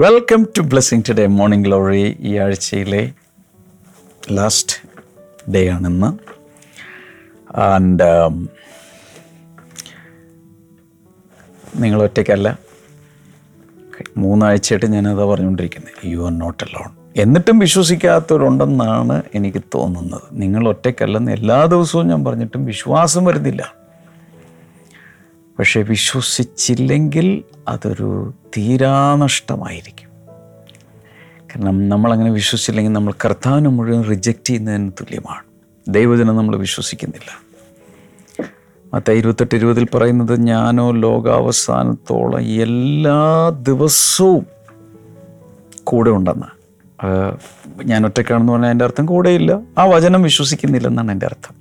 Welcome to blessing today morning glory ഈ ആഴ്ചയിലെ last day ആണെന്ന്. ആൻഡ് നിങ്ങൾ ഒറ്റയ്ക്കല്ല. മൂന്നാഴ്ചയായിട്ട് ഞാനതാ പറഞ്ഞുകൊണ്ടിരിക്കുന്നത് യു ആർ നോട്ട് അലോൺ എന്നിട്ടും വിശ്വസിക്കാത്തവരുണ്ടെന്നാണ് എനിക്ക് തോന്നുന്നത്. നിങ്ങൾ ഒറ്റയ്ക്കല്ലെന്ന് എല്ലാ ദിവസവും ഞാൻ പറഞ്ഞിട്ടും വിശ്വാസം വരുന്നില്ല. പക്ഷേ വിശ്വസിച്ചില്ലെങ്കിൽ അതൊരു തീരാനഷ്ടമായിരിക്കും. കാരണം നമ്മളങ്ങനെ വിശ്വസിച്ചില്ലെങ്കിൽ നമ്മൾ കർത്താവിനെ മുഴുവൻ റിജക്റ്റ് ചെയ്യുന്നതിന് തുല്യമാണ്. ദൈവജനം നമ്മൾ വിശ്വസിക്കുന്നില്ല. മറ്റേ ഇരുപത്തെട്ട് ഇരുപതിൽ പറയുന്നത് ഞാനോ ലോകാവസാനത്തോളം എല്ലാ ദിവസവും കൂടെ ഉണ്ടെന്ന്. ഞാൻ ഒറ്റയ്ക്കാണെന്ന് പറഞ്ഞാൽ എന്റെ അർത്ഥം കൂടെയില്ല. ആ വചനം വിശ്വസിക്കുന്നില്ലെന്നാണ് എന്റെ അർത്ഥം.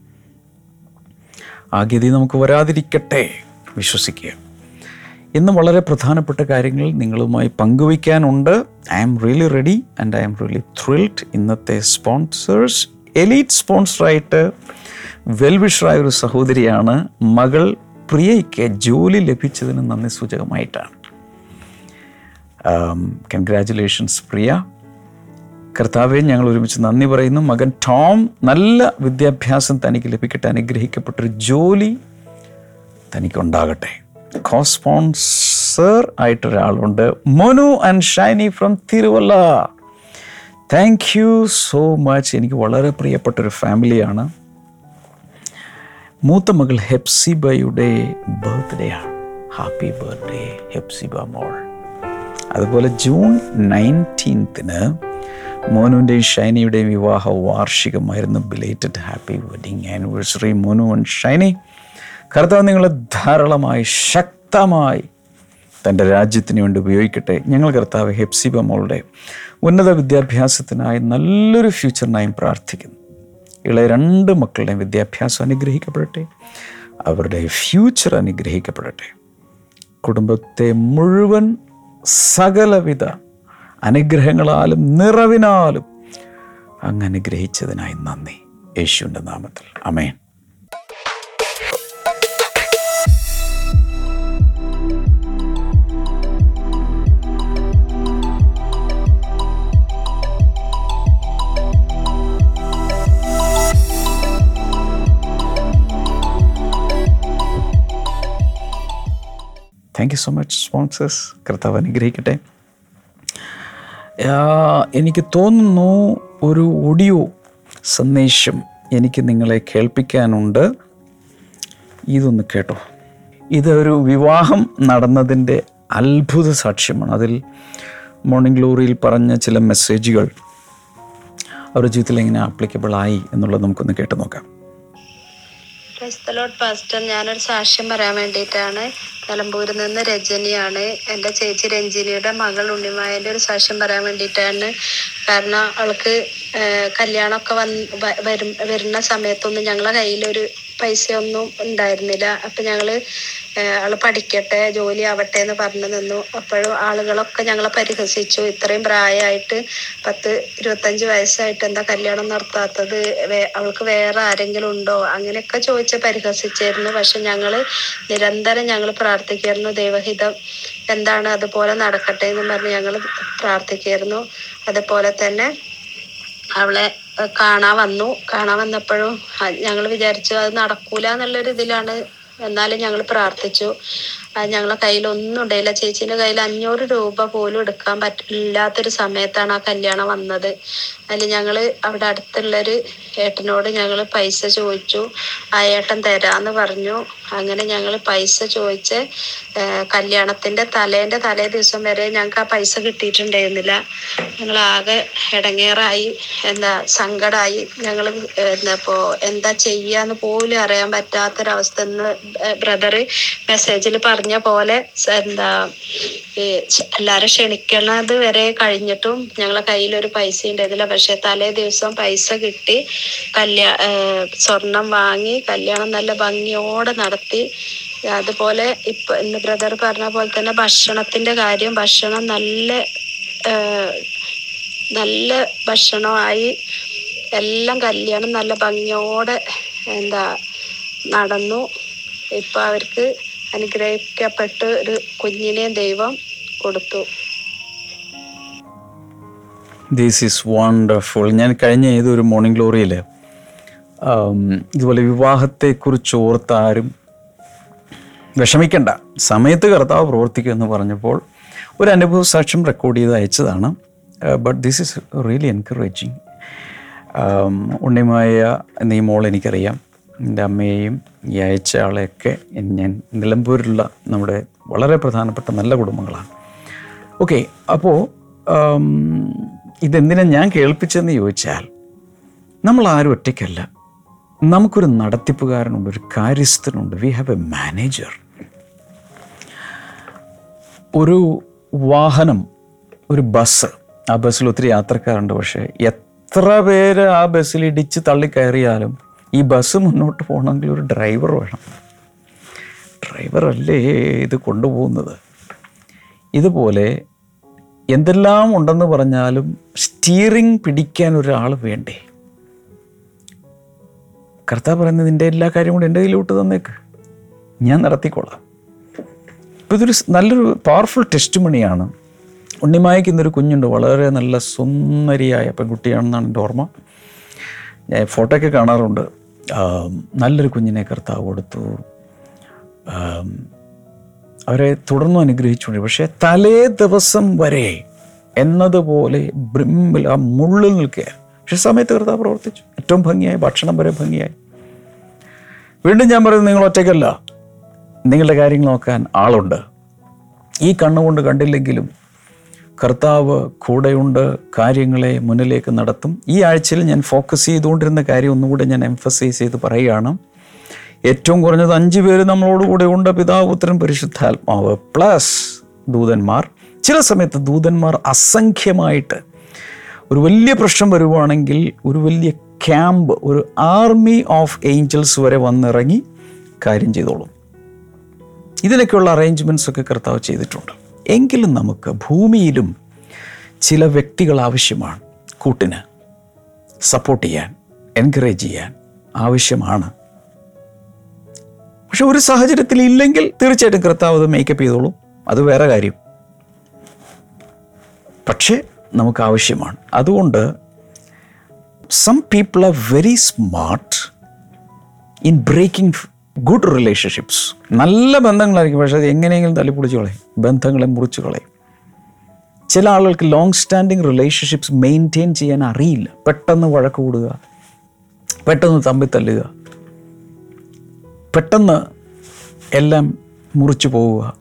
ആ ഗതി നമുക്ക് വരാതിരിക്കട്ടെ. വിശ്വസിക്കുക. ഇന്ന് വളരെ പ്രധാനപ്പെട്ട കാര്യങ്ങൾ നിങ്ങളുമായി പങ്കുവയ്ക്കാനുണ്ട്. I am really ready and I am really thrilled ഇന്നത്തെ സ്പോൺസേഴ്സ് എലീറ്റ് സ്പോൺസറായിട്ട് വെൽവിഷറായ ഒരു സഹോദരിയാണ്. മകൾ പ്രിയയ്ക്ക് ജോലി ലഭിച്ചതിന് നന്ദി സൂചകമായിട്ടാണ്. കൺഗ്രാറ്റുലേഷൻസ് പ്രിയ. കർത്താവെ ഞങ്ങൾ ഒരുമിച്ച് നന്ദി പറയുന്നു. മകൻ ടോം നല്ല വിദ്യാഭ്യാസം തനിക്ക് ലഭിക്കട്ടെ. അനുഗ്രഹിക്കപ്പെട്ടൊരു ജോലി തനിക്കുണ്ടാകട്ടെ. Cosponsor ആയിട്ടൊരാളുണ്ട് Manu and Shiny from Thiruvalla. Thank you so much എനിക്ക് വളരെ പ്രിയപ്പെട്ടൊരു ഫാമിലിയാണ്. മൂത്ത മകൾ ഹെപ്സിബയുടെ ബർത്ത്ഡേ ആണ് ഹാപ്പി ബർത്ത്ഡേ ഹെപ്സിബ മോൾ. അതുപോലെ ജൂൺ നയന്റീൻത്തിന് മോനുവിന്റെയും ഷൈനിയുടെയും വിവാഹ വാർഷികമായിരുന്നു belated happy wedding anniversary Monu and Shiny കർത്താവ് നിങ്ങൾ ധാരാളമായി ശക്തമായി തന്റെ രാജ്യത്തിന് വേണ്ടി ഉപയോഗിക്കട്ടെ. ഞങ്ങൾ കർത്താവ് ഹെപ്സിബ മോളുടെ ഉന്നത വിദ്യാഭ്യാസത്തിനായി നല്ലൊരു ഫ്യൂച്ചറിനായും പ്രാർത്ഥിക്കുന്നു. ഇളയ രണ്ട് മക്കളുടെയും വിദ്യാഭ്യാസം അനുഗ്രഹിക്കപ്പെടട്ടെ. അവരുടെ ഫ്യൂച്ചർ അനുഗ്രഹിക്കപ്പെടട്ടെ. കുടുംബത്തെ മുഴുവൻ സകലവിധ അനുഗ്രഹങ്ങളാലും നിറവിനാലും അങ്ങ് അനുഗ്രഹിച്ചതിനായി നന്ദി. യേശുവിന്റെ നാമത്തിൽ. Amen thank you so much sponsors കർത്താവ് അനുഗ്രഹിക്കട്ടെ. എനിക്ക് തോന്നുന്നു ഒരു ഓഡിയോ സന്ദേശം എനിക്ക് നിങ്ങളെ കേൾപ്പിക്കാനുണ്ട്. ഇതൊന്ന് കേട്ടോ. ഇതൊരു വിവാഹം നടന്നതിന്റെ അത്ഭുത സാക്ഷ്യമാണ്. അതിൽ മോർണിംഗ് ഗ്ലോറിയിൽ പറഞ്ഞ ചില മെസ്സേജുകൾ അവരുടെ ജീവിതത്തിൽ എങ്ങനെ ആപ്ലിക്കബിൾ ആയി എന്നുള്ളത് നമുക്കൊന്ന് കേട്ട് നോക്കാം. ക്രൈസ്തലോട്ട് പാസ്റ്റർ ഞാനൊരു സാക്ഷ്യം പറയാൻ വേണ്ടിയിട്ടാണ്. നിലമ്പൂരിൽ നിന്ന് രജനിയാണ്. എന്റെ ചേച്ചി രഞ്ജിനിയുടെ മകൾ ഉണ്ണിമായന്റെ ഒരു സാക്ഷ്യം പറയാൻ വേണ്ടിയിട്ടാണ്. കാരണം അവൾക്ക് കല്യാണമൊക്കെ വന്ന് വരും വരുന്ന സമയത്തൊന്നും ഞങ്ങളെ കയ്യിലൊരു പൈസയൊന്നും ഉണ്ടായിരുന്നില്ല. അപ്പം ഞങ്ങൾ അവൾ പഠിക്കട്ടെ ജോലി ആവട്ടെ എന്ന് പറഞ്ഞു നിന്നു. അപ്പോഴും ആളുകളൊക്കെ ഞങ്ങളെ പരിഹസിച്ചു. ഇത്രയും പ്രായമായിട്ട് പത്ത് ഇരുപത്തഞ്ച് വയസ്സായിട്ട് എന്താ കല്യാണം നടത്താത്തത്? അവൾക്ക് വേറെ ആരെങ്കിലും ഉണ്ടോ? അങ്ങനെയൊക്കെ ചോദിച്ച് പരിഹസിച്ചായിരുന്നു. പക്ഷെ ഞങ്ങൾ നിരന്തരം ഞങ്ങൾ പ്രാർത്ഥിക്കായിരുന്നു ദൈവഹിതം എന്താണ് അതുപോലെ നടക്കട്ടെ എന്ന് പറഞ്ഞ് ഞങ്ങൾ പ്രാർത്ഥിക്കായിരുന്നു. അതുപോലെ തന്നെ അവളെ കാണാൻ വന്നു. കാണാൻ വന്നപ്പോഴും ഞങ്ങൾ വിചാരിച്ചു അത് നടക്കൂല എന്നുള്ളൊരു ഇതിലാണ് എന്നാലും ഞങ്ങൾ പ്രാർത്ഥിച്ചു. ഞങ്ങളെ കയ്യിൽ ഒന്നും ഉണ്ടായില്ല. ചേച്ചീന്റെ കയ്യിൽ അഞ്ഞൂറ് രൂപ പോലും എടുക്കാൻ പറ്റില്ലാത്തൊരു സമയത്താണ് ആ കല്യാണം വന്നത്. അതിൽ ഞങ്ങൾ അവിടെ അടുത്തുള്ളൊരു ഏട്ടനോട് ഞങ്ങൾ പൈസ ചോദിച്ചു. ആ ഏട്ടൻ തരാന്ന് പറഞ്ഞു. അങ്ങനെ ഞങ്ങൾ പൈസ ചോദിച്ച് കല്യാണത്തിന്റെ തലേന്റെ തലേ ദിവസം വരെ ഞങ്ങൾക്ക് ആ പൈസ കിട്ടിയിട്ടുണ്ടായിരുന്നില്ല. ഞങ്ങൾ ആകെ ഇടങ്ങേറായി എന്താ സങ്കടമായി ഞങ്ങൾ എന്താ ഇപ്പോ എന്താ ചെയ്യാന്ന് പോലും അറിയാൻ പറ്റാത്തൊരവസ്ഥ എന്ന് ബ്രദർ മെസ്സേജിൽ പറഞ്ഞ പോലെ എന്താ എല്ലാരും ക്ഷണിക്കണത് വരെ കഴിഞ്ഞിട്ടും ഞങ്ങളെ കയ്യിൽ ഒരു പൈസ ഉണ്ടായിരുന്നില്ല. പക്ഷെ തലേ ദിവസം പൈസ കിട്ടി. കല്യാ സ്വർണം വാങ്ങി കല്യാണം നല്ല ഭംഗിയോടെ നടത്തി അതുപോലെ ഇപ്പൊ ബ്രദർ പറഞ്ഞ പോലെ തന്നെ ഭക്ഷണത്തിന്റെ കാര്യം ഭക്ഷണം നല്ല നല്ല ഭക്ഷണമായി എല്ലാം കല്യാണം നല്ല ഭംഗിയോടെ എന്താ നടന്നു. ഇപ്പൊ അവർക്ക് അനുഗ്രഹിക്കപ്പെട്ട് ഒരു കുഞ്ഞിനെ ദൈവം കൊടുത്തു. ദിസ് ഈസ് വണ്ടർഫുൾ ഞാൻ കഴിഞ്ഞ ഏതൊരു മോർണിംഗ് ഗ്ലോറിയിൽ ഇതുപോലെ വിവാഹത്തെക്കുറിച്ച് ഓർത്താരും വിഷമിക്കണ്ട. സമയത്ത് കർത്താവ് പ്രവർത്തിക്കും എന്ന് പറഞ്ഞപ്പോൾ ഒരു അനുഭവ സാക്ഷ്യം റെക്കോർഡ് ചെയ്ത് അയച്ചതാണ്. But this is really encouraging Unnimaya നീ മോൾ എനിക്കറിയാം. എന്റെ അമ്മയെയും ഈ അയച്ച ആളെയൊക്കെ ഞാൻ നിലമ്പൂരിലുള്ള നമ്മുടെ വളരെ പ്രധാനപ്പെട്ട നല്ല കുടുംബങ്ങളാണ്. ഓക്കെ അപ്പോൾ ഇതെന്തിനാ ഞാൻ കേൾപ്പിച്ചതെന്ന് ചോദിച്ചാൽ നമ്മൾ ആരും ഒറ്റയ്ക്കല്ല. നമുക്കൊരു നടത്തിപ്പുകാരനുണ്ട് ഒരു കാര്യസ്ഥനുണ്ട്. വി ഹാവ് എ മാനേജർ ഒരു വാഹനം ഒരു ബസ് ആ ബസ്സിൽ ഒത്തിരി യാത്രക്കാരുണ്ട്. പക്ഷേ എത്ര പേര് ആ ബസ്സിൽ ഇടിച്ച് തള്ളിക്കയറിയാലും ഈ ബസ് മുന്നോട്ട് പോകണമെങ്കിൽ ഒരു ഡ്രൈവർ വേണം. ഡ്രൈവറല്ലേ ഇത് കൊണ്ടുപോകുന്നത്? ഇതുപോലെ എന്തെല്ലാം ഉണ്ടെന്ന് പറഞ്ഞാലും സ്റ്റീറിംഗ് പിടിക്കാൻ ഒരാൾ വേണ്ടേ? കർത്താവ് പറയുന്നത് നിന്റെ എല്ലാ കാര്യവും കൂടി എന്റെ കയ്യിലോട്ട് തന്നേക്ക്. ഞാൻ നടത്തിക്കോളാം. ഇപ്പോൾ ഇതൊരു നല്ലൊരു പവർഫുൾ ടെസ്റ്റ് മണിയാണ് ഉണ്ണിമായക്ക് ഇന്നൊരു കുഞ്ഞുണ്ട് വളരെ നല്ല സുന്ദരിയായ പെൺകുട്ടിയാണെന്നാണ് എന്റെ ഓർമ്മ. ഞാൻ ഫോട്ടോ ഒക്കെ കാണാറുണ്ട് നല്ലൊരു കുഞ്ഞിനെ കർത്താവ് കൊടുത്തു. അവരെ തുടർന്നും അനുഗ്രഹിച്ചുകൊണ്ട് പക്ഷേ തലേ ദിവസം വരെ എന്നതുപോലെ ബ്രിമ്പിൽ ആ മുള്ളിൽ നിൽക്കുക പക്ഷേ സമയത്ത് കർത്താവ് പ്രവർത്തിച്ചു. ഏറ്റവും ഭംഗിയായി ഭക്ഷണം വരെ ഭംഗിയായി. വീണ്ടും ഞാൻ പറയുന്നത് നിങ്ങൾ ഒറ്റയ്ക്കല്ല. നിങ്ങളുടെ കാര്യങ്ങൾ നോക്കാൻ ആളുണ്ട്. ഈ കണ്ണുകൊണ്ട് കണ്ടില്ലെങ്കിലും കർത്താവ് കൂടെയുണ്ട് കാര്യങ്ങളെ മുന്നിലേക്ക് നടത്തും. ഈ ആഴ്ചയിൽ ഞാൻ ഫോക്കസ് ചെയ്തുകൊണ്ടിരുന്ന കാര്യം ഒന്നുകൂടെ ഞാൻ എംഫസൈസ് ചെയ്ത് പറയുകയാണ്. ഏറ്റവും കുറഞ്ഞത് അഞ്ച് പേര് നമ്മളോട് കൂടെ ഉണ്ട് പിതാവ് പുത്രൻ പരിശുദ്ധാത്മാവ് പ്ലസ് ദൂതന്മാർ. ചില സമയത്ത് ദൂതന്മാർ അസംഖ്യമായിട്ട് ഒരു വലിയ പ്രശ്നം വരുവാണെങ്കിൽ ഒരു വലിയ ക്യാമ്പ് ഒരു ആർമി ഓഫ് ഏഞ്ചൽസ് വരെ വന്നിറങ്ങി കാര്യം ചെയ്തോളും. ഇതിനൊക്കെയുള്ള അറേഞ്ച്മെന്റ്സ് ഒക്കെ കർത്താവ് ചെയ്തിട്ടുണ്ട്. എങ്കിലും നമുക്ക് ഭൂമിയിലും ചില വ്യക്തികൾ ആവശ്യമാണ്. കൂട്ടിന് സപ്പോർട്ട് ചെയ്യാൻ എൻകറേജ് ചെയ്യാൻ ആവശ്യമാണ്. പക്ഷെ ഒരു സാഹചര്യത്തിൽ ഇല്ലെങ്കിൽ തീർച്ചയായിട്ടും കർത്താവ് അത് മേക്കപ്പ് ചെയ്തോളും. അത് വേറെ കാര്യം. പക്ഷേ നമുക്ക് ആവശ്യമാണ്. അതുകൊണ്ട് some people are very smart in breaking good relationships നല്ല ബന്ധങ്ങളായിരിക്കും. പക്ഷേ അത് എങ്ങനെയെങ്കിലും തല്ലിപ്പൊളിച്ച് കളയും. ബന്ധങ്ങളെ മുറിച്ച് കളയും. ചില ആളുകൾക്ക് ലോങ് സ്റ്റാൻഡിങ് റിലേഷൻഷിപ്സ് മെയിന്റെയിൻ ചെയ്യാൻ അറിയില്ല. പെട്ടെന്ന് വഴക്ക് കൂടുക. പെട്ടെന്ന് തമ്പി തല്ലുക. പെട്ടെന്ന് എല്ലാം മുറിച്ചു പോവുക.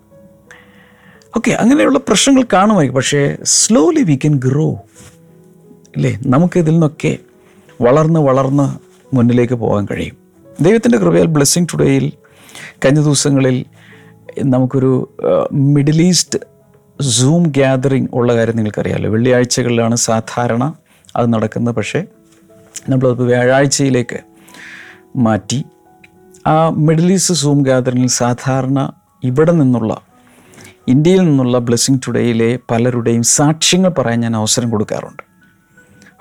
ഓക്കെ അങ്ങനെയുള്ള പ്രശ്നങ്ങൾ കാണുമായിരിക്കും. പക്ഷേ സ്ലോലി വി ക്യാൻ ഗ്രോ ഇല്ലേ? നമുക്കിതിൽ നിന്നൊക്കെ വളർന്ന് വളർന്ന് മുന്നിലേക്ക് പോകാൻ കഴിയും. ദൈവത്തിന്റെ കൃപയാൽ ബ്ലെസ്സിങ് ടുഡേയിൽ കഴിഞ്ഞ ദിവസങ്ങളിൽ നമുക്കൊരു മിഡിൽ ഈസ്റ്റ് സൂം ഗ്യാതറിംഗ് ഉള്ള കാര്യം നിങ്ങൾക്കറിയാമല്ലോ വെള്ളിയാഴ്ചകളിലാണ് സാധാരണ അത് നടക്കുന്നത്. പക്ഷേ നമ്മളത് വ്യാഴാഴ്ചയിലേക്ക് മാറ്റി. ആ മിഡിൽ ഈസ്റ്റ് സൂം ഗ്യാതറിങ്ങിൽ സാധാരണ ഇവിടെ നിന്നുള്ള ഇന്ത്യയിൽ നിന്നുള്ള ബ്ലെസ്സിങ് ടുഡേയിലെ പലരുടെയും സാക്ഷ്യങ്ങൾ പറയാൻ ഞാൻ അവസരം കൊടുക്കാറുണ്ട്.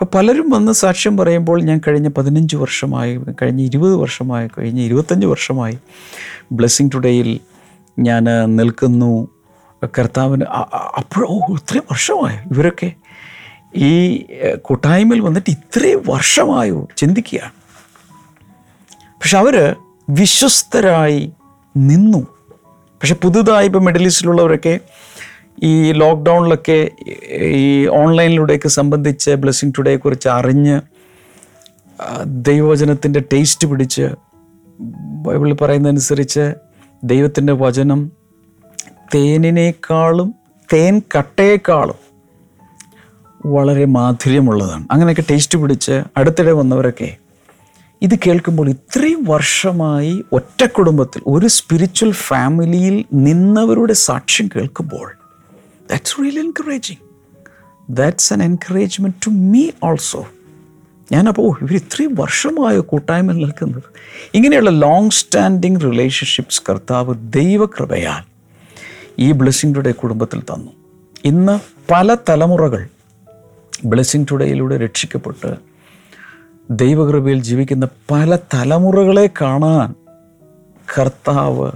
അപ്പോൾ പലരും വന്ന് സാക്ഷ്യം പറയുമ്പോൾ ഞാൻ കഴിഞ്ഞ പതിനഞ്ച് വർഷമായി കഴിഞ്ഞ ഇരുപത് വർഷമായി കഴിഞ്ഞ ഇരുപത്തഞ്ച് വർഷമായി ബ്ലെസ്സിങ് ടുഡേയിൽ ഞാൻ നിൽക്കുന്നു. കർത്താവിന് അപ്പോഴോ ഇത്രയും വർഷമായോ ഇവരൊക്കെ ഈ കൂട്ടായ്മയിൽ വന്നിട്ട് ഇത്രയും വർഷമായോ ചിന്തിക്കുകയാണ്. പക്ഷെ അവർ വിശ്വസ്തരായി നിന്നു. പക്ഷെ പുതുതായി ഇപ്പോൾ മിഡിൽ ഈസ്റ്റിലുള്ളവരൊക്കെ ഈ ലോക്ക്ഡൗണിലൊക്കെ ഈ ഓൺലൈനിലൂടെയൊക്കെ സംബന്ധിച്ച് ബ്ലെസ്സിങ് ടുഡേയെക്കുറിച്ച് അറിഞ്ഞ് ദൈവവചനത്തിന്റെ ടേസ്റ്റ് പിടിച്ച് ബൈബിളിൽ പറയുന്നതനുസരിച്ച് ദൈവത്തിന്റെ വചനം തേനിനേക്കാളും തേൻ കട്ടയേക്കാളും വളരെ മാധുര്യമുള്ളതാണ്. അങ്ങനെയൊക്കെ ടേസ്റ്റ് പിടിച്ച് അടുത്തിടെ വന്നവരൊക്കെ ഇത് കേൾക്കുമ്പോൾ ഇത്രയും വർഷമായി ഒറ്റ കുടുംബത്തിൽ ഒരു സ്പിരിച്വൽ ഫാമിലിയിൽ നിന്നവരുടെ സാക്ഷ്യം കേൾക്കുമ്പോൾ that's really encouraging that's an encouragement to me also ഞാനപ്പോൾ ഇവർ ഇത്രയും വർഷമായോ കൂട്ടായ്മയിൽ നിൽക്കുന്നത്. ഇങ്ങനെയുള്ള ലോങ് സ്റ്റാൻഡിങ് റിലേഷൻഷിപ്സ് കർത്താവ് ദൈവകൃപയാൽ ഈ ബ്ലെസ്സിങ് ടുഡേ കുടുംബത്തിൽ തന്നു. ഇന്ന് പല തലമുറകൾ ബ്ലെസ്സിങ് ടുഡേയിലൂടെ രക്ഷിക്കപ്പെട്ട് ദൈവകൃപയിൽ ജീവിക്കുന്ന പല തലമുറകളെ കാണാൻ കർത്താവ്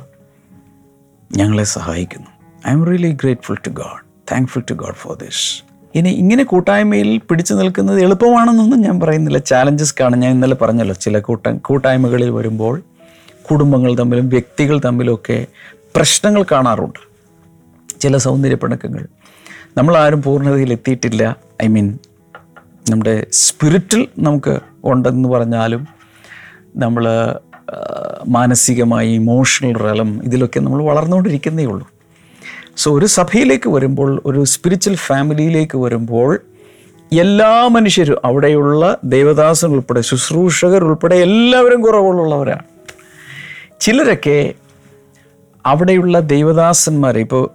ഞങ്ങളെ സഹായിക്കുന്നു. I'm really grateful to God thankful to God for this. ഇനി ഇങ്ങനെ കൂട്ടായ്മയിൽ പിടിച്ചു നിൽക്കുന്നത് എളുപ്പമാണെന്നൊന്നും ഞാൻ പറയുന്നില്ല. ചാലഞ്ചസ് കാണും. ഞാൻ ഇന്നലെ പറഞ്ഞല്ലോ ചില കൂട്ട കൂട്ടായ്മകളിൽ വരുമ്പോൾ കുടുംബങ്ങൾ തമ്മിലും വ്യക്തികൾ തമ്മിലൊക്കെ പ്രശ്നങ്ങൾ കാണാറുണ്ട്. ചില സൗന്ദര്യ പിണക്കങ്ങൾ. നമ്മളാരും പൂർണതയിൽ എത്തിയിട്ടില്ല. ഐ മീൻ നമ്മുടെ സ്പിരിറ്റിൽ നമുക്ക് ഉണ്ടെന്ന് പറഞ്ഞാലും നമ്മൾ മാനസികമായി ഇമോഷണൽ റലം ഇതിലൊക്കെ നമ്മൾ വളർന്നുകൊണ്ടിരിക്കുന്നേ ഉള്ളൂ. സോ ഒരു സഭയിലേക്ക് വരുമ്പോൾ ഒരു സ്പിരിച്വൽ ഫാമിലിയിലേക്ക് വരുമ്പോൾ എല്ലാ മനുഷ്യരും അവിടെയുള്ള ദേവദാസൻ ഉൾപ്പെടെ ശുശ്രൂഷകർ ഉൾപ്പെടെ എല്ലാവരും കുറവുള്ളവരാണ്. ചിലരൊക്കെ അവിടെയുള്ള ദൈവദാസന്മാരെ ഇപ്പോൾ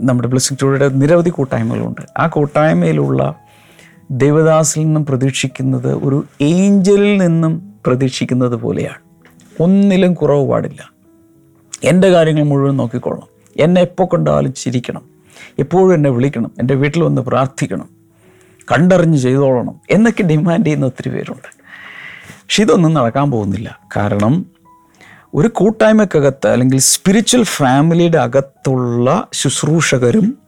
നമ്മുടെ ബ്ലസ്സിംഗ് ടൂടെ നിരവധി കൂട്ടായ്മകളുണ്ട്. ആ കൂട്ടായ്മയിലുള്ള ദൈവദാസിൽ നിന്നും പ്രതീക്ഷിക്കുന്നത് ഒരു ഏഞ്ചലിൽ നിന്നും പ്രതീക്ഷിക്കുന്നത് പോലെയാണ്. ഒന്നിലും കുറവ് പാടില്ല. എന്റെ കാര്യങ്ങൾ മുഴുവൻ നോക്കിക്കൊള്ളണം എന്നെ എപ്പോൾ കണ്ടാലും ചിരിക്കണം എപ്പോഴും എന്നെ വിളിക്കണം. എന്റെ വീട്ടിൽ വന്ന് പ്രാർത്ഥിക്കണം. കണ്ടറിഞ്ഞ് ചെയ്തോളണം. എന്നൊക്കെ ഡിമാൻഡ് ചെയ്യുന്ന ഒത്തിരി പേരുണ്ട്. പക്ഷെ ഇതൊന്നും നടക്കാൻ പോകുന്നില്ല. കാരണം ഒരു കൂട്ടായ്മക്കകത്ത് അല്ലെങ്കിൽ സ്പിരിച്വൽ ഫാമിലിയുടെ അകത്തുള്ള ശുശ്രൂഷകരും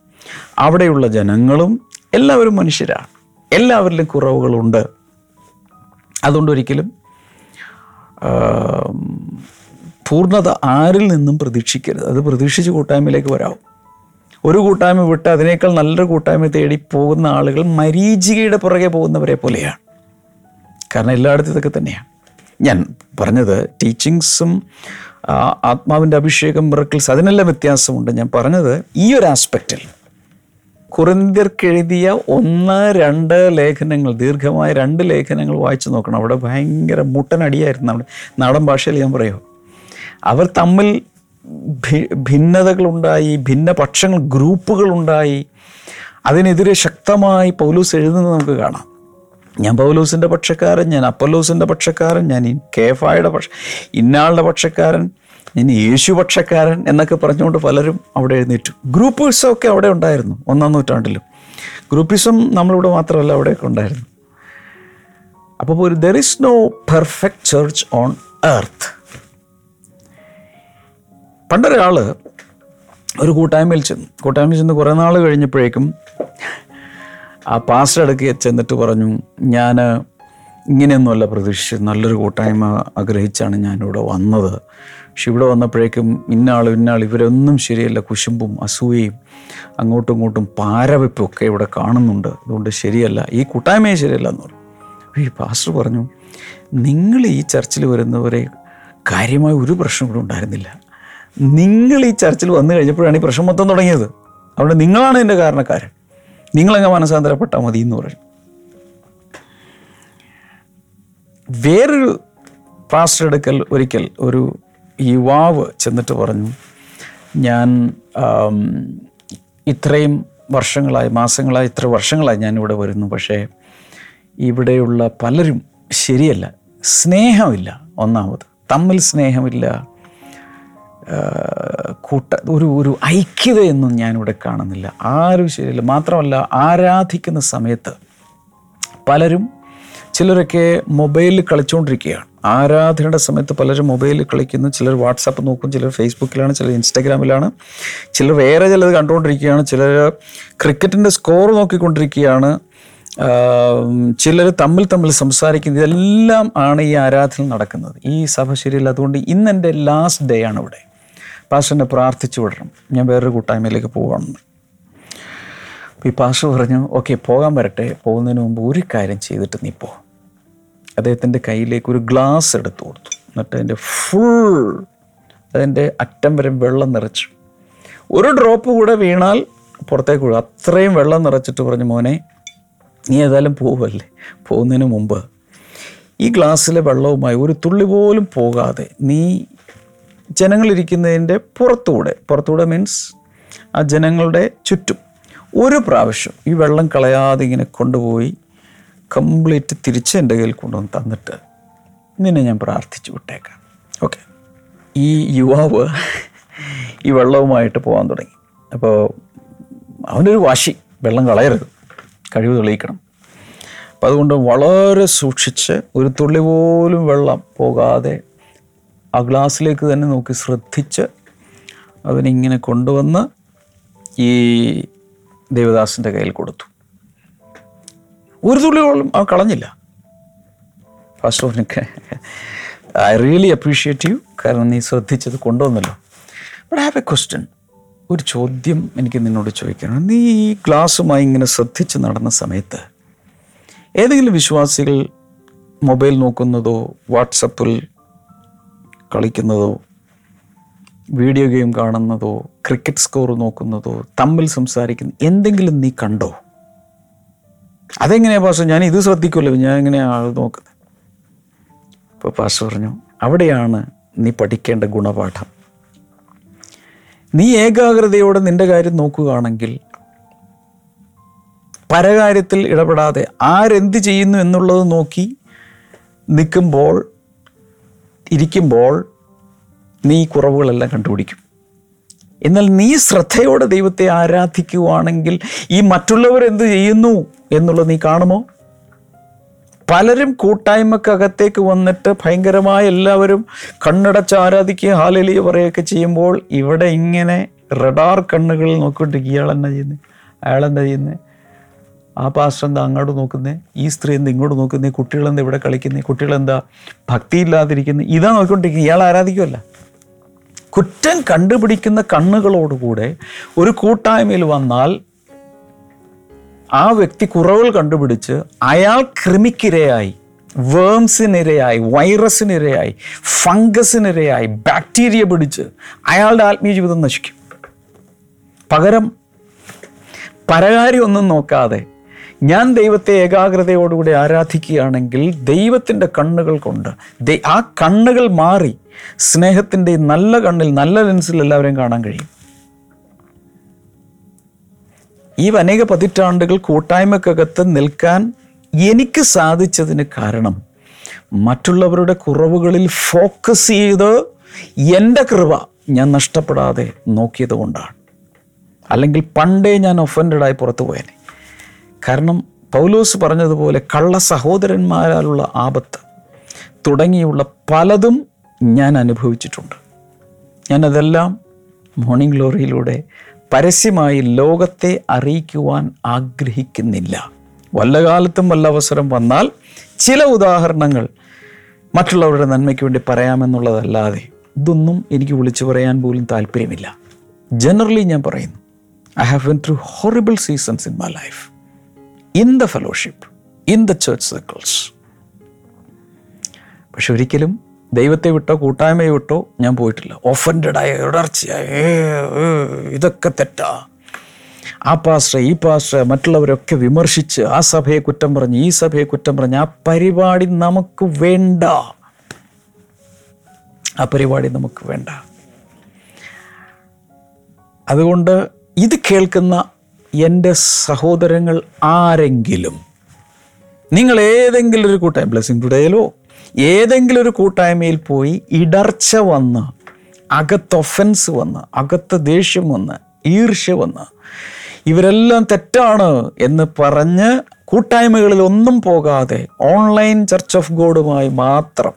അവിടെയുള്ള ജനങ്ങളും എല്ലാവരും മനുഷ്യരാണ്. എല്ലാവരിലും കുറവുകളുണ്ട്. അതുകൊണ്ട് ഒരിക്കലും പൂർണത ആരിൽ നിന്നും പ്രതീക്ഷിക്കരുത്. അത് പ്രതീക്ഷിച്ച് കൂട്ടായ്മയിലേക്ക് വരാവും. ഒരു കൂട്ടായ്മ വിട്ട് അതിനേക്കാൾ നല്ലൊരു കൂട്ടായ്മ തേടി പോകുന്ന ആളുകൾ മരീചികയുടെ പുറകെ പോകുന്നവരെ പോലെയാണ്. കാരണം എല്ലായിടത്തും ഇതൊക്കെ തന്നെയാണ്. ഞാൻ പറഞ്ഞത് ടീച്ചിങ്സും ആത്മാവിന്റെ അഭിഷേകം മിറക്കിൾസ് അതിനെല്ലാം വ്യത്യാസമുണ്ട്. ഞാൻ പറഞ്ഞത് ഈ ഒരു ആസ്പെക്റ്റിൽ കുറിന്തിർക്കെഴുതിയ ഒന്ന് രണ്ട് ലേഖനങ്ങൾ ദീർഘമായ രണ്ട് ലേഖനങ്ങൾ വായിച്ചു നോക്കണം. അവിടെ ഭയങ്കര മുട്ടനടിയായിരുന്നു. അവിടെ നാടൻ ഭാഷയിൽ ഞാൻ പറയുമോ അവർ തമ്മിൽ ഭിന്നതകളുണ്ടായി ഭിന്നപക്ഷങ്ങൾ ഗ്രൂപ്പുകളുണ്ടായി. അതിനെതിരെ ശക്തമായി പൗലൂസ് എഴുതുന്നത് നമുക്ക് കാണാം. ഞാൻ പൗലൂസിന്റെ പക്ഷക്കാരൻ ഞാൻ അപ്പല്ലൂസിന്റെ പക്ഷക്കാരൻ ഞാൻ കേഫായുടെ പക്ഷ ഇന്നാളുടെ പക്ഷക്കാരൻ ഞാൻ യേശു പക്ഷക്കാരൻ എന്നൊക്കെ പറഞ്ഞുകൊണ്ട് പലരും അവിടെ എഴുന്നേറ്റു. ഗ്രൂപ്പിസമൊക്കെ അവിടെ ഉണ്ടായിരുന്നു ഒന്നാം നൂറ്റാണ്ടിലും. ഗ്രൂപ്പിസം നമ്മളിവിടെ മാത്രമല്ല അവിടെയൊക്കെ ഉണ്ടായിരുന്നു. അപ്പോൾ ഒരു there is no perfect church on earth പണ്ടൊരാൾ ഒരു കൂട്ടായ്മയിൽ ചെന്നു കൂട്ടായ്മയിൽ ചെന്ന് കുറേ നാൾ കഴിഞ്ഞപ്പോഴേക്കും ആ പാസ്റ്റർ അടുക്കി ചെന്നിട്ട് പറഞ്ഞു ഞാൻ ഇങ്ങനെയൊന്നുമല്ല പ്രതീക്ഷിച്ചത്. നല്ലൊരു കൂട്ടായ്മ ആഗ്രഹിച്ചാണ് ഞാനിവിടെ വന്നത്. പക്ഷെ ഇവിടെ വന്നപ്പോഴേക്കും ഇന്നാൾ ഇന്നാൾ ഇവരൊന്നും ശരിയല്ല. കുശുമ്പും അസൂയയും അങ്ങോട്ടും ഇങ്ങോട്ടും പാരവെപ്പും ഒക്കെ ഇവിടെ കാണുന്നുണ്ട്. അതുകൊണ്ട് ശരിയല്ല. ഈ കൂട്ടായ്മയെ ശരിയല്ല എന്ന് പറഞ്ഞു. ഈ പാസ്റ്റർ പറഞ്ഞു നിങ്ങൾ ഈ ചർച്ചിൽ വരുന്നവരെ കാര്യമായ ഒരു പ്രശ്നം ഇവിടെ ഉണ്ടായിരുന്നില്ല. നിങ്ങൾ ഈ ചർച്ചിൽ വന്നു കഴിഞ്ഞപ്പോഴാണ് ഈ പ്രശ്നം മൊത്തം തുടങ്ങിയത്. അവിടെ നിങ്ങളാണ് എന്റെ കാരണക്കാരൻ നിങ്ങളങ്ങ് മനസ്സാന്തരപ്പെട്ടാൽ മതി എന്ന് പറഞ്ഞു. വേറൊരു പാസ്റ്റർ എടുക്കൽ ഒരിക്കൽ ഒരു യുവാവ് ചെന്നിട്ട് പറഞ്ഞു ഞാൻ ഇത്രയും വർഷങ്ങളായി മാസങ്ങളായി ഇത്ര വർഷങ്ങളായി ഞാൻ ഇവിടെ വരുന്നു. പക്ഷേ ഇവിടെയുള്ള പലരും ശരിയല്ല. സ്നേഹമില്ല. ഒന്നാമത് തമ്മിൽ സ്നേഹമില്ല. കൂട്ട ഒരു ഒരു ഐക്യതയൊന്നും ഞാനിവിടെ കാണുന്നില്ല. ആരും ശരിയല്ല. മാത്രമല്ല ആരാധിക്കുന്ന സമയത്ത് പലരും ചിലരൊക്കെ മൊബൈലിൽ കളിച്ചുകൊണ്ടിരിക്കുകയാണ് ആരാധനയുടെ സമയത്ത് പലരും മൊബൈലിൽ കളിക്കുന്നു. ചിലർ വാട്സാപ്പ് നോക്കും ചിലർ ഫേസ്ബുക്കിലാണ് ചിലർ ഇൻസ്റ്റാഗ്രാമിലാണ്. ചിലർ വേറെ ചിലത് കണ്ടുകൊണ്ടിരിക്കുകയാണ്. ചിലർ ക്രിക്കറ്റിന്റെ സ്കോർ നോക്കിക്കൊണ്ടിരിക്കുകയാണ്. ചിലർ തമ്മിൽ തമ്മിൽ സംസാരിക്കുന്നത് ഇതെല്ലാം ആണ് ഈ ആരാധന നടക്കുന്നത്. ഈ സഭ ശരിയല്ല. അതുകൊണ്ട് ഇന്ന് എന്റെ ലാസ്റ്റ് ഡേ ആണ് ഇവിടെ. പാസ്റ്ററിനെ പ്രാർത്ഥിച്ചു വിടണം. ഞാൻ വേറൊരു കൂട്ടായ്മയിലേക്ക് പോകണമെന്ന് അപ്പോൾ ഈ പാഷ പറഞ്ഞു ഓക്കെ പോകാൻ വരട്ടെ. പോകുന്നതിന് മുമ്പ് ഒരു കാര്യം ചെയ്തിട്ട് നീ പോ. അദ്ദേഹത്തിന്റെ കയ്യിലേക്ക് ഒരു ഗ്ലാസ് എടുത്തു കൊടുത്തു. എന്നിട്ട് അതിന്റെ ഫുൾ അതിന്റെ അറ്റം വരെ വെള്ളം നിറച്ചു. ഒരു ഡ്രോപ്പ് കൂടെ വീണാൽ പുറത്തേക്ക് വീഴും അത്രയും വെള്ളം നിറച്ചിട്ട് പറഞ്ഞു മോനെ നീ ഏതായാലും പോവല്ലേ? പോകുന്നതിന് മുമ്പ് ഈ ഗ്ലാസ്സിലെ വെള്ളവുമായി ഒരു തുള്ളി പോലും പോകാതെ നീ ജനങ്ങളിരിക്കുന്നതിന്റെ പുറത്തൂടെ പുറത്തൂടെ മീൻസ് ആ ജനങ്ങളുടെ ചുറ്റും ഒരു പ്രാവശ്യം ഈ വെള്ളം കളയാതെ ഇങ്ങനെ കൊണ്ടുപോയി കംപ്ലീറ്റ് തിരിച്ച് എന്റെ കയ്യിൽ കൊണ്ടുവന്ന് തന്നിട്ട് നിന്നെ ഞാൻ പ്രാർത്ഥിച്ചു വിട്ടേക്കാം. ഓക്കെ ഈ യുവാവ് ഈ വെള്ളവുമായിട്ട് പോകാൻ തുടങ്ങി. അപ്പോൾ അവനൊരു വാശി വെള്ളം കളയരുത് കഴിവ് തെളിയിക്കണം. അപ്പം അതുകൊണ്ട് വളരെ സൂക്ഷിച്ച് ഒരു തുള്ളി പോലും വെള്ളം പോകാതെ ആ ഗ്ലാസ്സിലേക്ക് തന്നെ നോക്കി ശ്രദ്ധിച്ച് അവനിങ്ങനെ കൊണ്ടുവന്ന് ഈ ദേവദാസിന്റെ കയ്യിൽ കൊടുത്തു. ഒരു തുള്ളിയോളം ആ കളഞ്ഞില്ല. ഫാസ്റ്റ് ഓഫിനൊക്കെ ഐ റിയലി അപ്രീഷിയേറ്റ് യു കാരണം നീ ശ്രദ്ധിച്ചത് കൊണ്ടുവന്നല്ലോ. ബട്ട് ഹാവ് എ ക്വസ്റ്റ്യൻ ഒരു ചോദ്യം എനിക്ക് നിന്നോട് ചോദിക്കണം. നീ ഈ ഗ്ലാസ്സുമായി ഇങ്ങനെ ശ്രദ്ധിച്ച് നടന്ന സമയത്ത് ഏതെങ്കിലും വിശ്വാസികൾ മൊബൈൽ നോക്കുന്നതോ വാട്സപ്പിൽ കളിക്കുന്നതോ വീഡിയോ ഗെയിം കാണുന്നതോ ക്രിക്കറ്റ് സ്കോർ നോക്കുന്നതോ തമ്മിൽ സംസാരിക്കുന്ന എന്തെങ്കിലും നീ കണ്ടോ? അതെങ്ങനെയാ പാസ്റ്റർ? ഞാൻ ഇത് ശ്രദ്ധിക്കുമല്ലോ ഞാൻ എങ്ങനെയാണ് നോക്കുന്നത്. ഇപ്പോൾ പാസ്റ്റർ പറഞ്ഞു അവിടെയാണ് നീ പഠിക്കേണ്ട ഗുണപാഠം. നീ ഏകാഗ്രതയോടെ നിന്റെ കാര്യം നോക്കുകയാണെങ്കിൽ പരകാര്യത്തിൽ ഇടപെടാതെ ആരെന്ത് ചെയ്യുന്നു എന്നുള്ളത് നോക്കി നിൽക്കുമ്പോൾ ഇരിക്കുമ്പോൾ നീ കുറവുകളെല്ലാം കണ്ടുപിടിക്കും. എന്നാൽ നീ ശ്രദ്ധയോടെ ദൈവത്തെ ആരാധിക്കുവാണെങ്കിൽ ഈ മറ്റുള്ളവർ എന്ത് ചെയ്യുന്നു എന്നുള്ളത് നീ കാണുമോ? പലരും കൂട്ടായ്മക്കകത്തേക്ക് വന്നിട്ട് ഭയങ്കരമായ എല്ലാവരും കണ്ണടച്ച് ആരാധിക്കുക ഹാലലിയ പറയുകയൊക്കെ ചെയ്യുമ്പോൾ ഇവിടെ ഇങ്ങനെ റഡാർ കണ്ണുകളിൽ ഇയാൾ എന്നാ ചെയ്യുന്നത് അയാൾ എന്താ ചെയ്യുന്നത് ആ പാസ്റ്റർ എന്താ അങ്ങോട്ട് നോക്കുന്നേ? ഈ സ്ത്രീ എന്താ ഇങ്ങോട്ട് നോക്കുന്നത് കുട്ടികളെന്താ ഇവിടെ കളിക്കുന്നത് കുട്ടികളെന്താ ഭക്തിയില്ലാതിരിക്കുന്നത് ഇതാ നോക്കിക്കൊണ്ടിരിക്കുന്നത് ഇയാൾ ആരാധിക്കുമല്ല കുറ്റം കണ്ടുപിടിക്കുന്ന കണ്ണുകളോടുകൂടെ ഒരു കൂട്ടായ്മയിൽ വന്നാൽ ആ വ്യക്തി കുറവുകൾ കണ്ടുപിടിച്ച് അയാൾ കൃമിക്കിരയായി വേംസിനിരയായി വൈറസിനിരയായി ഫംഗസിനിരയായി ബാക്ടീരിയ പിടിച്ച് അയാളുടെ ആത്മീയ ജീവിതം നശിക്കും. പകരം പരകാരി ഒന്നും നോക്കാതെ ഞാൻ ദൈവത്തെ ഏകാഗ്രതയോടുകൂടി ആരാധിക്കുകയാണെങ്കിൽ ദൈവത്തിന്റെ കണ്ണുകൾ കൊണ്ട് ആ കണ്ണുകൾ മാറി സ്നേഹത്തിന്റെ നല്ല കണ്ണിൽ നല്ല ലെൻസിൽ എല്ലാവരെയും കാണാൻ കഴിയും. ഈ അനേക പതിറ്റാണ്ടുകൾ കൂട്ടായ്മക്കകത്ത് നിൽക്കാൻ എനിക്ക് സാധിച്ചതിന് കാരണം മറ്റുള്ളവരുടെ കുറവുകളിൽ ഫോക്കസ് ചെയ്ത് എന്റെ കൃപ ഞാൻ നഷ്ടപ്പെടാതെ നോക്കിയത് കൊണ്ടാണ്. അല്ലെങ്കിൽ പണ്ടേ ഞാൻ ഒഫൻഡഡായി പുറത്തു പോയേനെ കാരണം പൗലോസ് പറഞ്ഞതുപോലെ കള്ള സഹോദരന്മാരാലുള്ള ആപത്ത് തുടങ്ങിയുള്ള പലതും ഞാൻ അനുഭവിച്ചിട്ടുണ്ട്. ഞാനതെല്ലാം മോർണിംഗ് ഗ്ലോറിയിലൂടെ പരസ്യമായി ലോകത്തെ അറിയിക്കുവാൻ ആഗ്രഹിക്കുന്നില്ല. വല്ല കാലത്തും വല്ല അവസരം വന്നാൽ ചില ഉദാഹരണങ്ങൾ മറ്റുള്ളവരുടെ നന്മയ്ക്ക് വേണ്ടി പറയാമെന്നുള്ളതല്ലാതെ ഇതൊന്നും എനിക്ക് വിളിച്ചു പറയാൻ പോലും താല്പര്യമില്ല. ജനറലി ഞാൻ പറയുന്നു I have went through horrible seasons in my life in the fellowship in the church circles പക്ഷെ ഒരിക്കലും ദൈവത്തെ വിട്ടോ കൂട്ടായ്മയെ വിട്ടോ ഞാൻ പോയിട്ടില്ല. ഒഫൻഡഡായ ഇടർച്ചയായ ഇതൊക്കെ തെറ്റാ. ആ പാസ്റ്റർ ഈ പാസ്റ്റർ മറ്റുള്ളവരൊക്കെ വിമർശിച്ച് ആ സഭയെ കുറ്റം പറഞ്ഞ് ഈ സഭയെ കുറ്റം പറഞ്ഞ് ആ പരിപാടി നമുക്ക് വേണ്ട. ആ പരിപാടി നമുക്ക് വേണ്ട. അതുകൊണ്ട് ഇത് കേൾക്കുന്ന എന്റെ സഹോദരങ്ങൾ ആരെങ്കിലും നിങ്ങൾ ഏതെങ്കിലും ഒരു കൂട്ടായ്മ ബ്ലെസ്സിങ് ടുഡേയിലോ ഏതെങ്കിലും ഒരു കൂട്ടായ്മയിൽ പോയി ഇടർച്ച വന്ന് അകത്ത് ഒഫൻസ് വന്ന് അകത്ത് ദേഷ്യം വന്ന് ഈർഷ്യ വന്ന് ഇവരെല്ലാം തെറ്റാണ് എന്ന് പറഞ്ഞ് കൂട്ടായ്മകളിൽ ഒന്നും പോകാതെ ഓൺലൈൻ ചർച്ച് ഓഫ് ഗോഡുമായി മാത്രം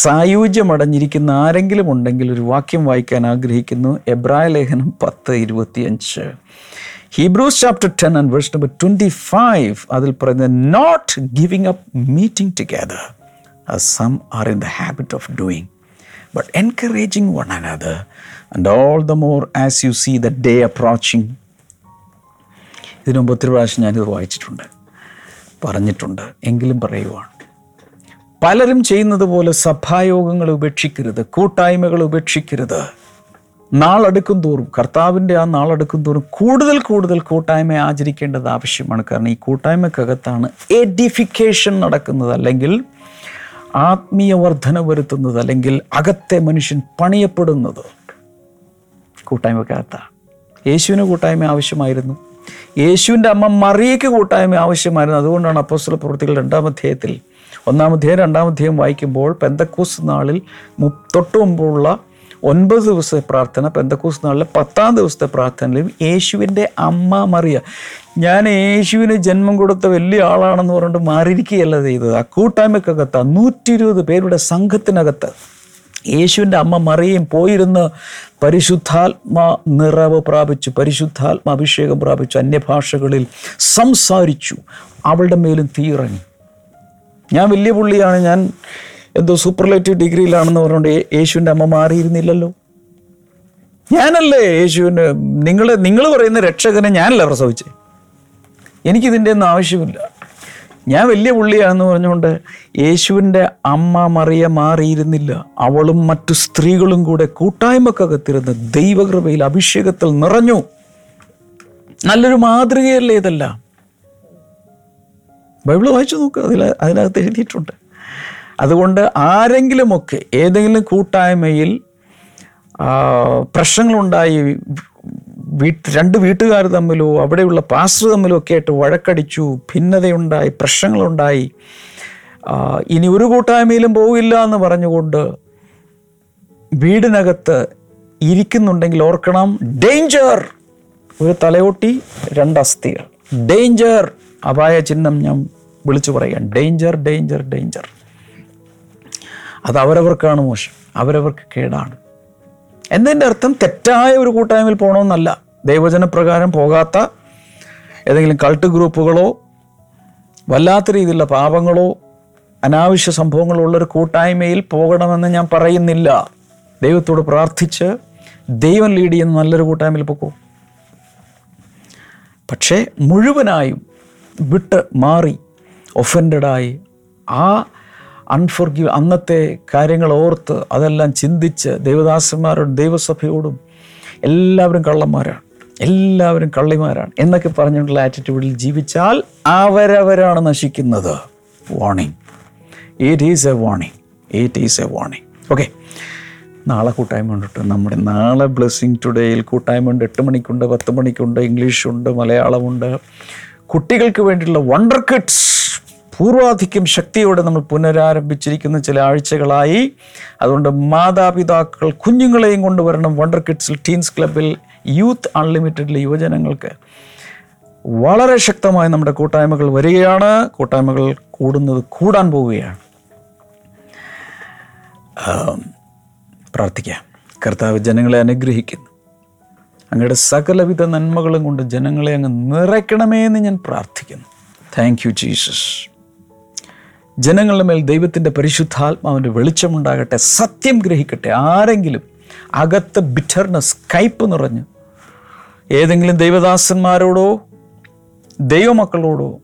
സായുജ്യമടഞ്ഞിരിക്കുന്ന ആരെങ്കിലും ഉണ്ടെങ്കിൽ ഒരു വാക്യം വായിക്കാൻ ആഗ്രഹിക്കുന്നു. എബ്രായ ലേഖനം പത്ത് ഇരുപത്തിയഞ്ച്. Hebrews chapter ten and verse number twenty five അതിൽ പറയുന്നത് not giving up meeting together some are in the habit of doing but encouraging one another and all the more as you see the day approaching ഇതിനുമുമ്പ് ഒത്തിരി പ്രാവശ്യം ഞാനിത് വായിച്ചിട്ടുണ്ട് പറഞ്ഞിട്ടുണ്ട് എങ്കിലും പറയുവാണ്. പലരും ചെയ്യുന്നത് പോലെ സഭായോഗങ്ങൾ ഉപേക്ഷിക്കരുത് കൂട്ടായ്മകൾ ഉപേക്ഷിക്കരുത്. നാളെടുക്കും തോറും കർത്താവിന്റെ ആ നാളെടുക്കും തോറും കൂടുതൽ കൂടുതൽ കൂട്ടായ്മ ആചരിക്കേണ്ടത് ആവശ്യമാണ്. കാരണം ഈ കൂട്ടായ്മക്കകത്താണ് എഡിഫിക്കേഷൻ നടക്കുന്നത്. അല്ലെങ്കിൽ ആത്മീയ വർധന വരുത്തുന്നത്. അല്ലെങ്കിൽ അകത്തെ മനുഷ്യൻ പണിയപ്പെടുന്നത് കൂട്ടായ്മക്കകത്താണ് യേശുവിന് കൂട്ടായ്മ ആവശ്യമായിരുന്നു. യേശുവിന്റെ അമ്മ മറിയയ്ക്ക് കൂട്ടായ്മ ആവശ്യമായിരുന്നു. അതുകൊണ്ടാണ് അപ്പോസ്റ്റൽ പ്രവൃത്തികൾ രണ്ടാം അധ്യായത്തിൽ ഒന്നാം രണ്ടാമധ്യായം വായിക്കുമ്പോൾ പെന്തക്കൂസ് നാളിൽ തൊട്ട് മുമ്പുള്ള ഒൻപത് ദിവസത്തെ പ്രാർത്ഥന പെന്തക്കൂസ് നാളിലെ പത്താം ദിവസത്തെ പ്രാർത്ഥനയിലും യേശുവിന്റെ അമ്മ മറിയ. ഞാൻ യേശുവിന് ജന്മം കൊടുത്ത വലിയ ആളാണെന്ന് പറഞ്ഞിട്ട് മാറിയിരിക്കുകയല്ല ചെയ്തത്. ആ കൂട്ടായ്മക്കകത്ത് നൂറ്റി ഇരുപത് പേരുടെ സംഘത്തിനകത്ത് യേശുവിന്റെ അമ്മ മറിയും പോയിരുന്ന് പരിശുദ്ധാത്മ നിറവ് പ്രാപിച്ചു പരിശുദ്ധാത്മ അഭിഷേകം പ്രാപിച്ചു അന്യഭാഷകളിൽ സംസാരിച്ചു അവളുടെ മേലും തീയിറങ്ങി ഞാൻ വലിയ പുള്ളിയാണ്. ഞാൻ എന്തോ സൂപ്പർലേറ്റീവ് ഡിഗ്രിയിലാണെന്ന് പറഞ്ഞുകൊണ്ട് യേശുവിന്റെ അമ്മ മാറിയിരുന്നില്ലല്ലോ. ഞാനല്ലേ യേശുവിന് നിങ്ങൾ നിങ്ങൾ പറയുന്ന രക്ഷകനെ ഞാനല്ല പ്രസവിച്ചേ? എനിക്കിതിന്റെ ഒന്നും ആവശ്യമില്ല. ഞാൻ വലിയ പുള്ളിയാണെന്ന് പറഞ്ഞുകൊണ്ട് യേശുവിന്റെ അമ്മ മറിയ മാറിയിരുന്നില്ല. അവളും മറ്റു സ്ത്രീകളും കൂടെ കൂട്ടായ്മക്കകത്തിരുന്ന് ദൈവകൃപയിൽ അഭിഷേകത്തിൽ നിറഞ്ഞു. നല്ലൊരു മാതൃകയല്ലേ ഇതെല്ലാം? ബൈബിൾ വായിച്ചു നോക്കുക അതിൽ അതിനകത്ത് എഴുതിയിട്ടുണ്ട്. അതുകൊണ്ട് ആരെങ്കിലുമൊക്കെ ഏതെങ്കിലും കൂട്ടായ്മയിൽ പ്രശ്നങ്ങളുണ്ടായി വീട്ട് രണ്ട് വീട്ടുകാർ തമ്മിലോ അവിടെയുള്ള പാസ്റ്റർ തമ്മിലോ ഒക്കെ ആയിട്ട് വഴക്കടിച്ചു ഭിന്നതയുണ്ടായി പ്രശ്നങ്ങളുണ്ടായി ഇനി ഒരു കൂട്ടായ്മയിലും പോവില്ല എന്ന് പറഞ്ഞുകൊണ്ട് വീടിനകത്ത് ഇരിക്കുന്നുണ്ടെങ്കിൽ ഓർക്കണം. ഡേഞ്ചർ. ഒരു തലയോട്ടി രണ്ട് അസ്ഥികൾ. ഡേഞ്ചർ. അപായ ചിഹ്നം ഞാൻ വിളിച്ചു പറയാം ഡേഞ്ചർ ഡേഞ്ചർ ഡേഞ്ചർ അത് അവരവർക്കാണ് മോശം. അവരവർക്ക് കേടാണ്. എന്നതിന്റെ അർത്ഥം തെറ്റായ ഒരു കൂട്ടായ്മയിൽ പോകണമെന്നല്ല ദൈവജനപ്രകാരം പോകാത്ത ഏതെങ്കിലും കൾട്ട് ഗ്രൂപ്പുകളോ വല്ലാത്ത രീതിയിലുള്ള പാപങ്ങളോ അനാവശ്യ സംഭവങ്ങളോ ഉള്ളൊരു കൂട്ടായ്മയിൽ പോകണമെന്ന് ഞാൻ പറയുന്നില്ല. ദൈവത്തോട് പ്രാർത്ഥിച്ച് ദൈവം ലീഡ് ചെയ്യുന്ന നല്ലൊരു കൂട്ടായ്മയിൽ പൊക്കോ. പക്ഷേ മുഴുവനായും വിട്ട് മാറി ഒഫൻഡഡായി ആ അൺഫോർഗീവ് അന്നത്തെ കാര്യങ്ങൾ ഓർത്ത് അതെല്ലാം ചിന്തിച്ച് ദൈവദാസന്മാരോടും ദൈവസഭയോടും എല്ലാവരും കള്ളന്മാരാണ്. എല്ലാവരും കള്ളിമാരാണ്. എന്നൊക്കെ പറഞ്ഞിട്ടുള്ള ആറ്റിറ്റ്യൂഡിൽ ജീവിച്ചാൽ അവരവരാണ് നശിക്കുന്നത്. Warning it is a warning it is a warning okay നാളെ കൂട്ടായ്മ ഉണ്ട് നമ്മുടെ നാളെ ബ്ലെസ്സിങ് ടുഡേയിൽ കൂട്ടായ്മ ഉണ്ട്. എട്ട് മണിക്കുണ്ട് പത്ത് മണിക്കുണ്ട് ഇംഗ്ലീഷുണ്ട് മലയാളമുണ്ട്. കുട്ടികൾക്ക് വേണ്ടിയിട്ടുള്ള വണ്ടർ കിഡ്സ് പൂർവാധിക്യം ശക്തിയോടെ നമ്മൾ പുനരാരംഭിച്ചിരിക്കുന്ന ചില ആഴ്ചകളായി. അതുകൊണ്ട് മാതാപിതാക്കൾ കുഞ്ഞുങ്ങളെയും കൊണ്ടുവരണം വണ്ടർ കിഡ്സിൽ ടീൻസ് ക്ലബിൽ യൂത്ത് അൺലിമിറ്റഡിലെ യുവജനങ്ങൾക്ക്. വളരെ ശക്തമായി നമ്മുടെ കൂട്ടായ്മകൾ വരികയാണ്. കൂട്ടായ്മകൾ കൂടുന്നത് കൂടാൻ പോവുകയാണ്. പ്രാർത്ഥിക്കാം. കർത്താവ് ജനങ്ങളെ അനുഗ്രഹിക്കുന്നു. അങ്ങയുടെ സകലവിധ നന്മകളും കൊണ്ട് ജനങ്ങളെ അങ്ങ് നിറയ്ക്കണമേ എന്ന് ഞാൻ പ്രാർത്ഥിക്കുന്നു. താങ്ക് യു ജീസസ് ജനങ്ങളുടെ മേൽ ദൈവത്തിന്റെ പരിശുദ്ധാത്മാവിന്റെ വെളിച്ചമുണ്ടാകട്ടെ സത്യം ഗ്രഹിക്കട്ടെ. ആരെങ്കിലും അകത്ത് ബിറ്റർനെസ് കയ്പ് നിറഞ്ഞ് ഏതെങ്കിലും ദൈവദാസന്മാരോടോ ദൈവമക്കളോടോ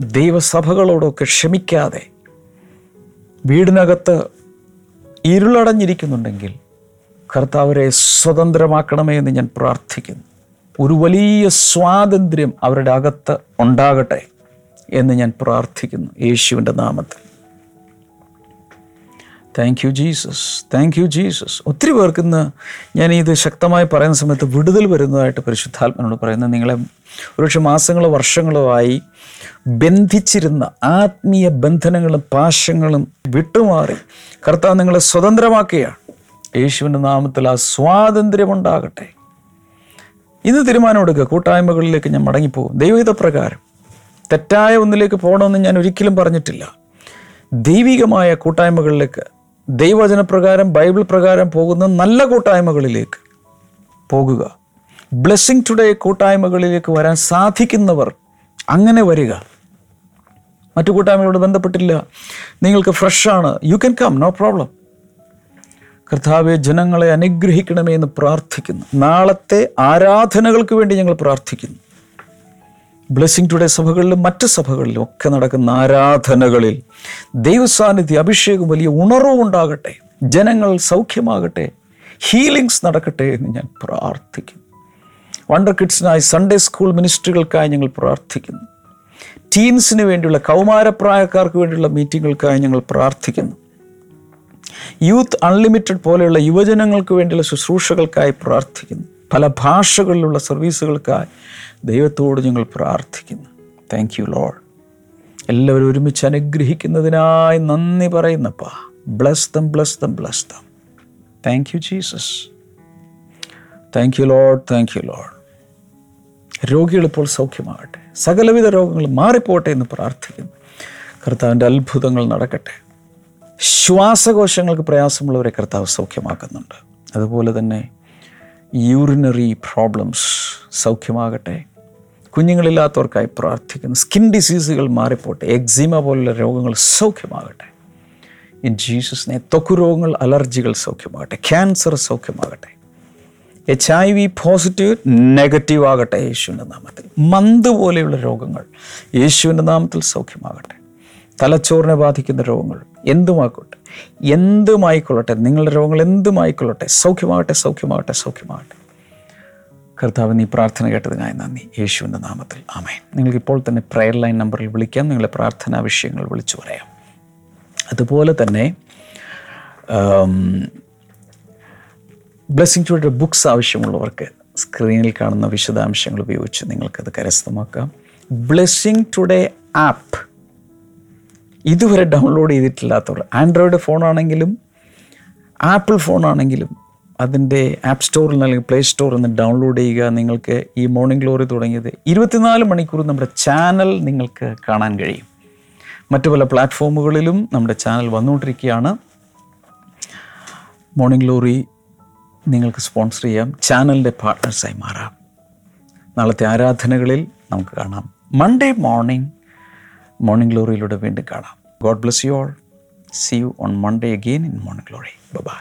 ദൈവസഭകളോടോ ഒക്കെ ക്ഷമിക്കാതെ വീടിനകത്ത് ഇരുളടഞ്ഞിരിക്കുന്നുണ്ടെങ്കിൽ കർത്താവരെ സ്വതന്ത്രമാക്കണമേ എന്ന് ഞാൻ പ്രാർത്ഥിക്കുന്നു. ഒരു വലിയ സ്വാതന്ത്ര്യം അവരുടെ അകത്ത് ഉണ്ടാകട്ടെ എന്ന് ഞാൻ പ്രാർത്ഥിക്കുന്നു യേശുവിന്റെ നാമത്തിൽ. Thank you Jesus thank you Jesus ഒത്തിരി പേർക്ക് ഇന്ന് ഞാൻ ഇത് ശക്തമായി പറയുന്ന സമയത്ത് വിടുതൽ വരുന്നതായിട്ട് പരിശുദ്ധാത്മനോട് പറയുന്നത് നിങ്ങളെ ഒരുപക്ഷെ മാസങ്ങളോ വർഷങ്ങളോ ആയി ബന്ധിച്ചിരുന്ന ആത്മീയ ബന്ധനങ്ങളും പാശങ്ങളും വിട്ടുമാറി കർത്താവ് നിങ്ങളെ സ്വതന്ത്രമാക്കുകയാണ്. യേശുവിന്റെ നാമത്തിൽ ആ സ്വാതന്ത്ര്യമുണ്ടാകട്ടെ ഇന്ന് തീരുമാനമെടുക്കുക കൂട്ടായ്മകളിലേക്ക് ഞാൻ മടങ്ങിപ്പോകും. ദൈവഹിത പ്രകാരം തെറ്റായ ഒന്നിലേക്ക് പോകണമെന്ന് ഞാൻ ഒരിക്കലും പറഞ്ഞിട്ടില്ല. ദൈവികമായ കൂട്ടായ്മകളിലേക്ക് ദൈവവചനപ്രകാരം ബൈബിൾ പ്രകാരം പോകുന്ന നല്ല കൂട്ടായ്മകളിലേക്ക് പോകുക. ബ്ലെസ്സിങ് ടുഡേ കൂട്ടായ്മകളിലേക്ക് വരാൻ സാധിക്കുന്നവർ അങ്ങനെ വരിക. മറ്റു കൂട്ടായ്മകളോട് ബന്ധപ്പെട്ടില്ല. നിങ്ങൾക്ക് ഫ്രഷാണ് you can come no problem കർത്താവെ ജനങ്ങളെ അനുഗ്രഹിക്കണമേ എന്ന് പ്രാർത്ഥിക്കുന്നു. നാളത്തെ ആരാധനകൾക്ക് വേണ്ടി ഞങ്ങൾ പ്രാർത്ഥിക്കുന്നു. ബ്ലെസ്സിങ് ടുഡേ സഭകളിലും മറ്റ് സഭകളിലും ഒക്കെ നടക്കുന്ന ആരാധനകളിൽ ദൈവസാന്നിധ്യ അഭിഷേകം വലിയ ഉണർവുണ്ടാകട്ടെ ജനങ്ങൾ സൗഖ്യമാകട്ടെ. ഹീലിങ്സ് നടക്കട്ടെ എന്ന് ഞാൻ പ്രാർത്ഥിക്കുന്നു. വണ്ടർ കിഡ്സിനായി സൺഡേ സ്കൂൾ മിനിസ്ട്രികൾക്കായി ഞങ്ങൾ പ്രാർത്ഥിക്കുന്നു. ടീൻസിന് വേണ്ടിയുള്ള കൗമാരപ്രായക്കാർക്ക് വേണ്ടിയുള്ള മീറ്റിങ്ങുകൾക്കായി ഞങ്ങൾ പ്രാർത്ഥിക്കുന്നു. യൂത്ത് അൺലിമിറ്റഡ് പോലെയുള്ള യുവജനങ്ങൾക്ക് വേണ്ടിയുള്ള ശുശ്രൂഷകൾക്കായി പ്രാർത്ഥിക്കുന്നു. പല ഭാഷകളിലുള്ള സർവീസുകൾക്കായി ദൈവത്തോട് ഞങ്ങൾ പ്രാർത്ഥിക്കുന്നു. താങ്ക് യു ലോഡ് എല്ലാവരും ഒരുമിച്ച് അനുഗ്രഹിക്കുന്നതിനായി നന്ദി പറയുന്നപ്പാ. Bless them bless them bless them thank you Jesus thank you lord thank you lord രോഗികൾ ഇപ്പോൾ സൗഖ്യമാകട്ടെ. സകലവിധ രോഗങ്ങൾ മാറിപ്പോട്ടെ എന്ന് പ്രാർത്ഥിക്കുന്നു. കർത്താവിന്റെ അത്ഭുതങ്ങൾ നടക്കട്ടെ. ശ്വാസകോശങ്ങൾക്ക് പ്രയാസമുള്ളവരെ കർത്താവ് സൗഖ്യമാക്കുന്നുണ്ട്. അതുപോലെ തന്നെ യൂറിനറി പ്രോബ്ലംസ് സൗഖ്യമാകട്ടെ. കുഞ്ഞുങ്ങളില്ലാത്തവർക്കായി പ്രാർത്ഥിക്കുന്നു. സ്കിൻ ഡിസീസുകൾ മാറിപ്പോട്ടെ. എക്സിമ പോലുള്ള രോഗങ്ങൾ സൗഖ്യമാകട്ടെ. ഇൻ ജീസസിനെ തൊക്കു രോഗങ്ങൾ അലർജികൾ സൗഖ്യമാകട്ടെ. ക്യാൻസർ സൗഖ്യമാകട്ടെ. H I V positive negative ആകട്ടെ യേശുവിന്റെ നാമത്തിൽ. മന്ത് പോലെയുള്ള രോഗങ്ങൾ യേശുവിന്റെ നാമത്തിൽ സൗഖ്യമാകട്ടെ. തലച്ചോറിനെ ബാധിക്കുന്ന രോഗങ്ങൾ എന്തുമായിക്കോട്ടെ എന്തുമായിക്കൊള്ളട്ടെ നിങ്ങളുടെ രോഗങ്ങൾ എന്തുമായിക്കൊള്ളട്ടെ സൗഖ്യമാകട്ടെ സൗഖ്യമാകട്ടെ സൗഖ്യമാകട്ടെ. കർത്താവ് നീ പ്രാർത്ഥന കേട്ടതിനായി നന്ദി. യേശുവിന്റെ നാമത്തിൽ ആമേൻ. നിങ്ങൾക്ക് ഇപ്പോൾ തന്നെ പ്രെയർ ലൈൻ നമ്പറിൽ വിളിക്കാം. നിങ്ങളുടെ പ്രാർത്ഥനാ വിഷയങ്ങൾ വിളിച്ചു പറയാം. അതുപോലെ തന്നെ ബ്ലെസ്സിങ് ടുഡേ ബുക്സ് ആവശ്യമുള്ളവർക്ക് സ്ക്രീനിൽ കാണുന്ന വിശദാംശങ്ങൾ ഉപയോഗിച്ച് നിങ്ങൾക്കത് കരസ്ഥമാക്കാം. ബ്ലെസ്സിങ് ടുഡേ ആപ്പ് ഇതുവരെ ഡൗൺലോഡ് ചെയ്തിട്ടില്ലാത്തവർ. ആൻഡ്രോയിഡ് ഫോണാണെങ്കിലും ആപ്പിൾ ഫോണാണെങ്കിലും അതിന്റെ ആപ്പ് സ്റ്റോറിൽ നിന്ന് അല്ലെങ്കിൽ പ്ലേ സ്റ്റോറിൽ നിന്ന് ഡൗൺലോഡ് ചെയ്യുക. നിങ്ങൾക്ക് ഈ മോർണിംഗ് ഗ്ലോറി തുടങ്ങിയത് ഇരുപത്തിനാല് മണിക്കൂർ നമ്മുടെ ചാനൽ നിങ്ങൾക്ക് കാണാൻ കഴിയും. മറ്റു പല പ്ലാറ്റ്ഫോമുകളിലും നമ്മുടെ ചാനൽ വന്നുകൊണ്ടിരിക്കുകയാണ്. മോർണിംഗ് ഗ്ലോറി നിങ്ങൾക്ക് സ്പോൺസർ ചെയ്യാം. ചാനലിന്റെ പാർട്ട്നേഴ്സായി മാറാം. നാളത്തെ ആരാധനകളിൽ നമുക്ക് കാണാം. മൺഡേ മോർണിംഗ് മോർണിംഗ് ഗ്ലോറിയിലൂടെ വീണ്ടും കാണാം. God bless you all see you on Monday again in morning glory bye